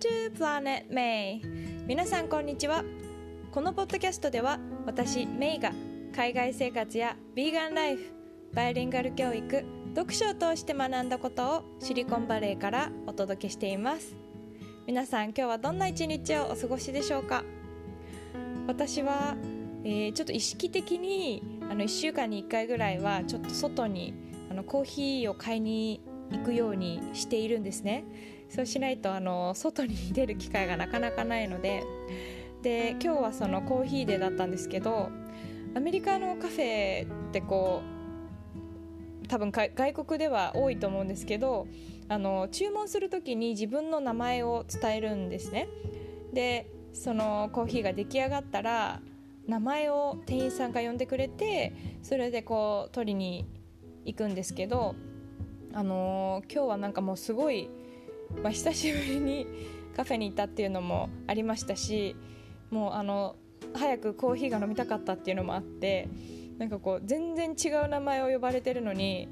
to Planet May. 皆さんこんにちは。このポッドキャストでは私メイが海外生活やビーガンライフバイリンガル教育読書を通して学んだことをシリコンバレーからお届けしています。皆さん今日はどんな一日をお過ごしでしょうか？私は、えーちょっと意識的にあの1週間に1回ぐらいはちょっと外にあのコーヒーを買いに行くようにしているんですね。そうしないとあの外に出る機会がなかなかないので。で今日はそのコーヒーデーだったんですけどアメリカのカフェってこう多分外国では多いと思うんですけどあの注文する時に自分の名前を伝えるんですね。でそのコーヒーが出来上がったら名前を店員さんが呼んでくれてそれでこう取りに行くんですけどあの今日はなんかもうすごい、まあ、久しぶりにカフェに行ったっていうのもありましたしもうあの早くコーヒーが飲みたかったっていうのもあってなんかこう全然違う名前を呼ばれてるのに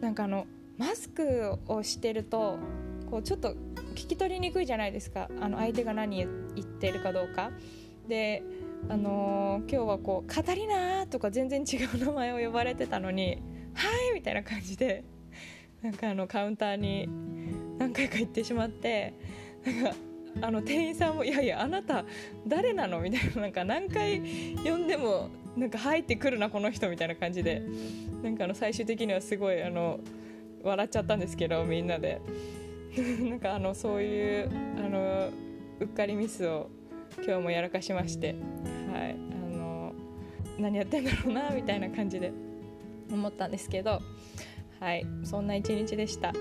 なんかあのマスクをしてるとこうちょっと聞き取りにくいじゃないですかあの相手が何言ってるかどうか。であのー今日はこう「カタリナ」とか全然違う名前を呼ばれてたのに「はい」みたいな感じでなんかあのカウンターに何回か行ってしまってなんかあの店員さんも「いやいやあなた誰なの?」みたいななんか何回呼んでもなんか入ってくるなこの人みたいな感じでなんかあの最終的にはすごいあの笑っちゃったんですけどみんなで なんかあのそういうあのうっかりミスを今日もやらかしましてはいあの何やってんだろうなみたいな感じで思ったんですけどはいそんな一日でした。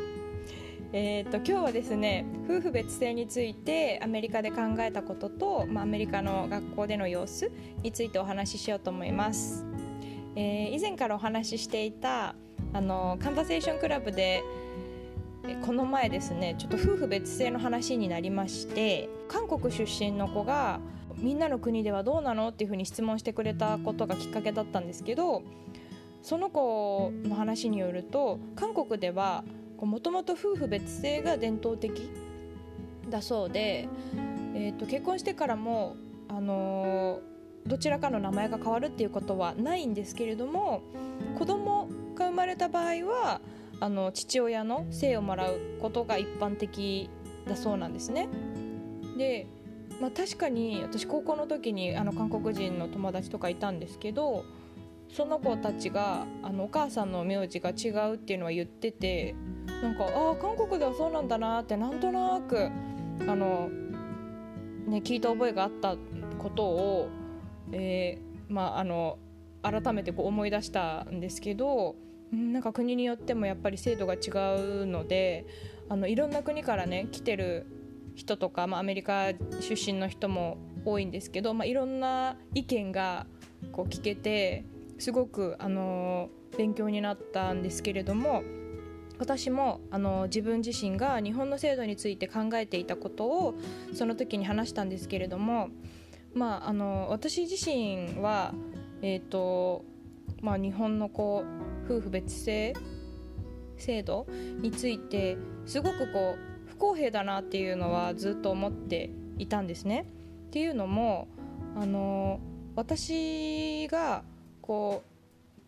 えー、と今日はですね夫婦別姓についてアメリカで考えたことと、まあ、アメリカの学校での様子についてお話ししようと思います、えー以前からお話ししていたあのカンバセーションクラブでこの前ですねちょっと夫婦別姓の話になりまして韓国出身の子がみんなの国ではどうなのっていうふうに質問してくれたことがきっかけだったんですけどその子の話によると韓国ではもともと夫婦別姓が伝統的だそうで、えー、と結婚してからも、あのーどちらかの名前が変わるっていうことはないんですけれども子供が生まれた場合はあの父親の姓をもらうことが一般的だそうなんですね。で、まあ、確かに私高校の時にあの韓国人の友達とかいたんですけどその子たちがあのお母さんの名字が違うっていうのは言っててなんかああ韓国ではそうなんだなってなんとなくあの、ね、聞いた覚えがあったことを、えーまあ、あの改めてこう思い出したんですけどなんか国によってもやっぱり制度が違うのであのいろんな国からね来てる人とか、まあ、アメリカ出身の人も多いんですけど、まあ、いろんな意見がこう聞けてすごく、あの勉強になったんですけれども私もあの自分自身が日本の制度について考えていたことをその時に話したんですけれども、まあ、あの私自身は、えーとまあ、日本のこう夫婦別姓制度についてすごくこう不公平だなっていうのはずっと思っていたんですね。っていうのもあの私がこう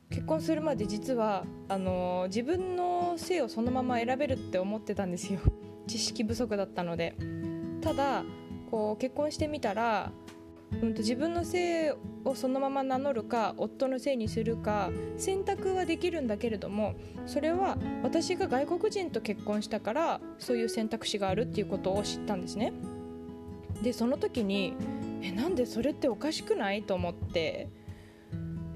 結婚するまで実はあの自分の姓をそのまま選べるって思ってたんですよ。知識不足だったので。ただこう結婚してみたら、うん、と自分の姓をそのまま名乗るか夫の姓にするか選択はできるんだけれどもそれは私が外国人と結婚したからそういう選択肢があるっていうことを知ったんですね。でその時にえなんでそれっておかしくない？と思って。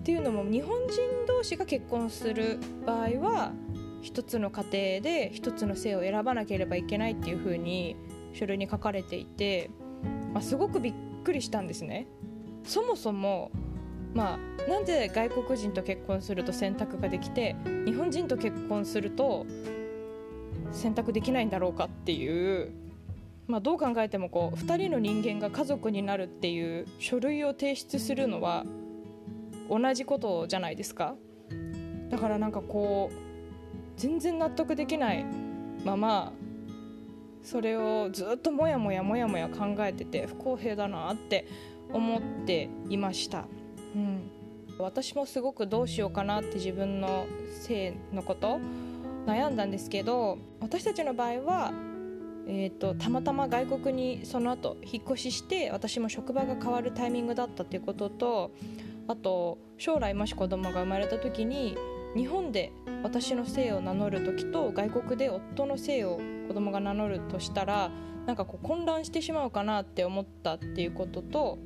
っていうのも日本人同士が結婚する場合は一つの家庭で一つの姓を選ばなければいけないっていうふうに書類に書かれていて、まあ、すごくびっくりしたんですね。そもそもまあ、なんで外国人と結婚すると選択ができて日本人と結婚すると選択できないんだろうかっていう、まあ、どう考えてもこう2人の人間が家族になるっていう書類を提出するのは同じことじゃないですか。だからなんかこう全然納得できないままそれをずっともやもやもやもや考えてて不公平だなって思っていました、うん、私もすごくどうしようかなって自分の性のこと悩んだんですけど私たちの場合は、えーと、たまたま外国にその後引っ越しして私も職場が変わるタイミングだったっていうこととあと将来もし子供が生まれた時に日本で私の姓を名乗る時と外国で夫の姓を子供が名乗るとしたらなんかこう混乱してしまうかなって思ったっていうことと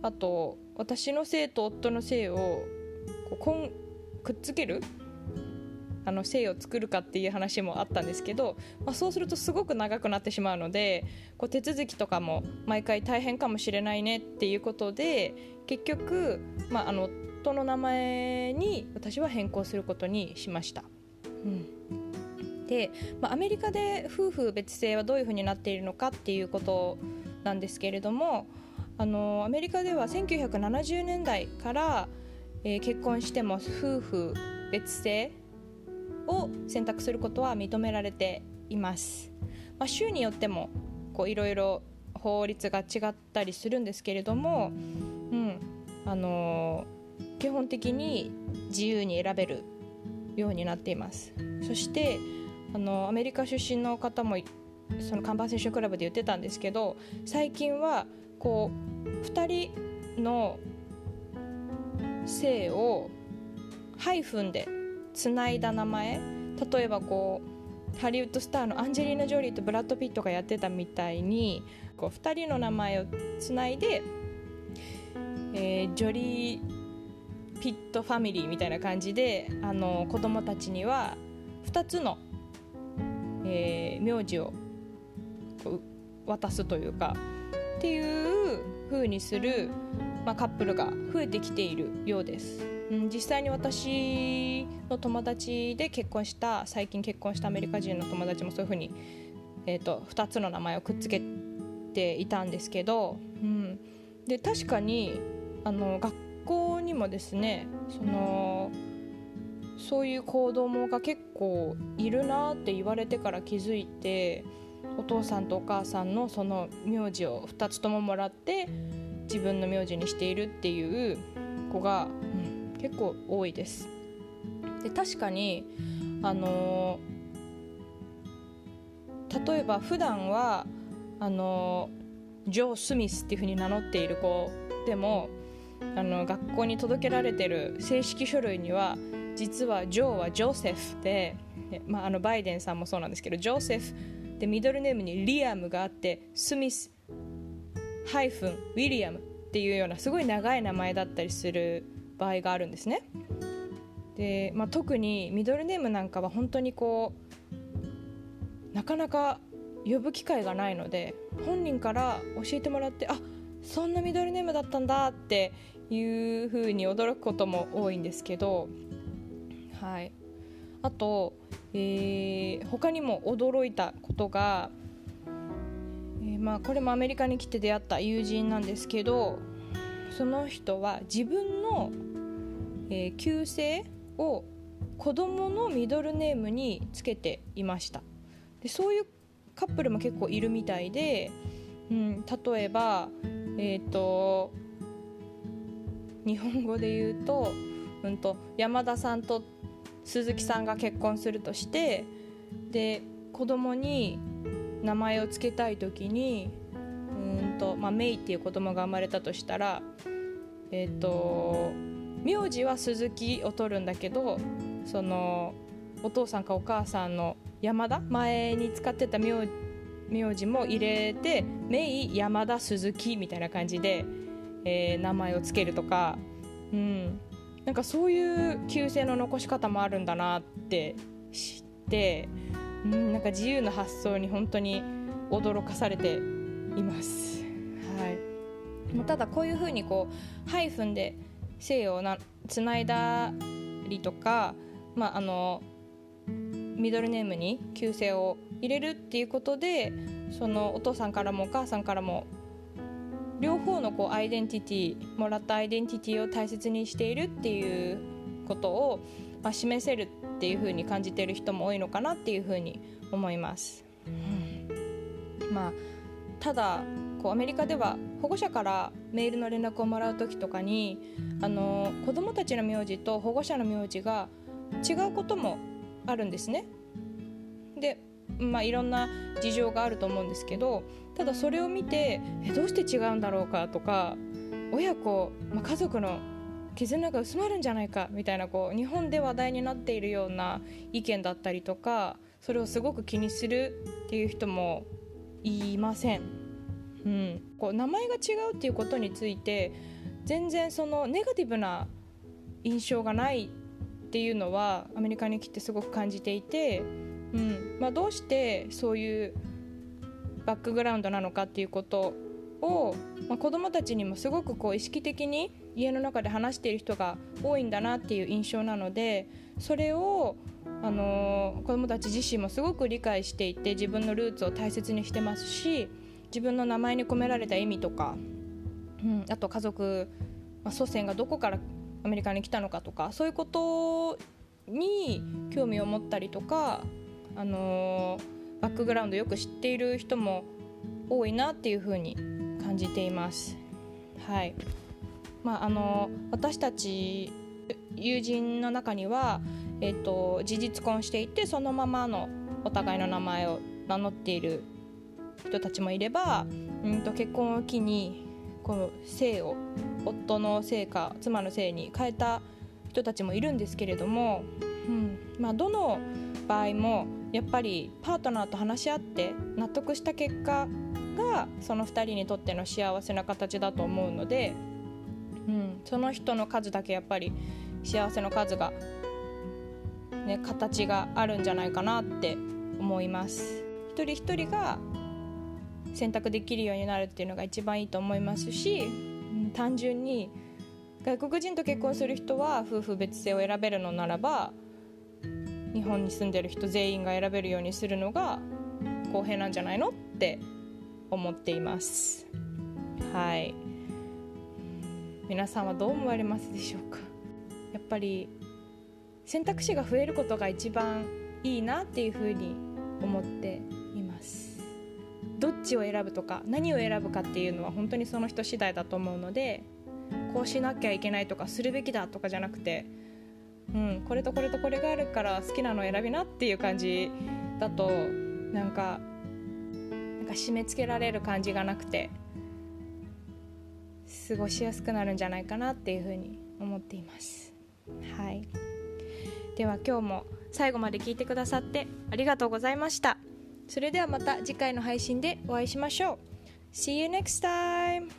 あと私の姓と夫の姓をこうこんくっつけるあの姓を作るかっていう話もあったんですけど、まあ、そうするとすごく長くなってしまうのでこう手続きとかも毎回大変かもしれないねっていうことで結局、まあ、あの夫の名前に私は変更することにしました。うんで、まあ、アメリカで夫婦別姓はどういうふうになっているのかっていうことなんですけれどもあのアメリカでは1970年代から、えー、結婚しても夫婦別姓を選択することは認められています、まあ、州によってもいろいろ法律が違ったりするんですけれども、うんあのー、基本的に自由に選べるようになっています。そしてあのアメリカ出身の方もそのカンバーセーションクラブで言ってたんですけど最近はこう2人の姓をハイフンでつないだ名前例えばこうハリウッドスターのアンジェリーナ・ジョリーとブラッド・ピットがやってたみたいにこう2人の名前をつないで、えー、ジョリー・ピットファミリーみたいな感じであの子供たちには2つの、えー、名字を渡すというかっていう風にする、まあ、カップルが増えてきているようです。うん、実際に私の友達で結婚した最近結婚したアメリカ人の友達もそういうふうに、えーと、2つの名前をくっつけていたんですけど、うん、で確かにあの学校にもですねそのそういう子供が結構いるなって言われてから気づいてお父さんとお母さんのその名字を2つとももらって自分の名字にしているっていう子が、結構多いです。で確かにあの例えば普段はあのジョー・スミスっていうふうに名乗っている子でもあの学校に届けられてる正式書類には実はジョーはジョセフで、まあ、あのバイデンさんもそうなんですけどジョセフでミドルネームにリアムがあってスミスハイフンウィリアムっていうようなすごい長い名前だったりする場合があるんですね。で、まあ、特にミドルネームなんかは本当にこうなかなか呼ぶ機会がないので本人から教えてもらってあそんなミドルネームだったんだっていうふうに驚くことも多いんですけど、はい、あと、えー、他にも驚いたことが、えー、まあ、これもアメリカに来て出会った友人なんですけどその人は自分のえー、旧姓を子供のミドルネームにつけていました。でそういうカップルも結構いるみたいで、うん、例えばえっ、ー、と日本語で言うと,、うんと、山田さんと鈴木さんが結婚するとしてで子供に名前を付けたい時にと、まあ、メイっていう子供が生まれたとしたらえっ、ー、と名字は鈴木を取るんだけどそのお父さんかお母さんの山田前に使ってた名字も入れてメイ山田鈴木みたいな感じで、えー、名前を付けるとか、うん、なんかそういう旧姓の残し方もあるんだなって知って、うん、なんか自由な発想に本当に驚かされています。はい、ただこういうふうにこうハイフンで姓をなつないだりとか、まあ、あのミドルネームに旧姓を入れるっていうことでそのお父さんからもお母さんからも両方のこうアイデンティティもらったアイデンティティを大切にしているっていうことを、まあ、示せるっていうふうに感じてる人も多いのかなっていうふうに思います。うんまあただこうアメリカでは保護者からメールの連絡をもらう時とかにあの子どもたちの名字と保護者の名字が違うこともあるんですね。でまあいろんな事情があると思うんですけどただそれを見てえどうして違うんだろうかとか親子、まあ、家族の絆が薄まるんじゃないかみたいなこう日本で話題になっているような意見だったりとかそれをすごく気にするっていう人もいません、うん、こう名前が違うっていうことについて全然そのネガティブな印象がないっていうのはアメリカに来てすごく感じていて、うん。まあ、どうしてそういうバックグラウンドなのかっていうことを、まあ、子どもたちにもすごくこう意識的に家の中で話している人が多いんだなっていう印象なのでそれをあの子どもたち自身もすごく理解していて自分のルーツを大切にしてますし自分の名前に込められた意味とか、うん、あと家族、まあ、祖先がどこからアメリカに来たのかとかそういうことに興味を持ったりとか、あのバックグラウンドよく知っている人も多いなっていうふうに感じています。はいまあ、あの私たち友人の中にはえーと、事実婚していてそのままのお互いの名前を名乗っている人たちもいれば、うんと結婚を機にこの姓を夫の姓か妻の姓に変えた人たちもいるんですけれども、うんまあ、どの場合もやっぱりパートナーと話し合って納得した結果がその2人にとっての幸せな形だと思うので、うん、その人の数だけやっぱり幸せの数がね、形があるんじゃないかなって思います。一人一人が選択できるようになるっていうのが一番いいと思いますし、単純に外国人と結婚する人は夫婦別姓を選べるのならば日本に住んでる人全員が選べるようにするのが公平なんじゃないのって思っています。はい。皆さんはどう思われますでしょうか？やっぱり選択肢が増えることが一番いいなっていうふうに思ってちを選ぶとか何を選ぶかっていうのは本当にその人次第だと思うのでこうしなきゃいけないとかするべきだとかじゃなくてうんこれとこれとこれがあるから好きなのを選びなっていう感じだとなんかなんか締め付けられる感じがなくて過ごしやすくなるんじゃないかなっていうふうに思っています。はい。では今日も最後まで聞いてくださってありがとうございました。それではまた次回の配信でお会いしましょう See you next time!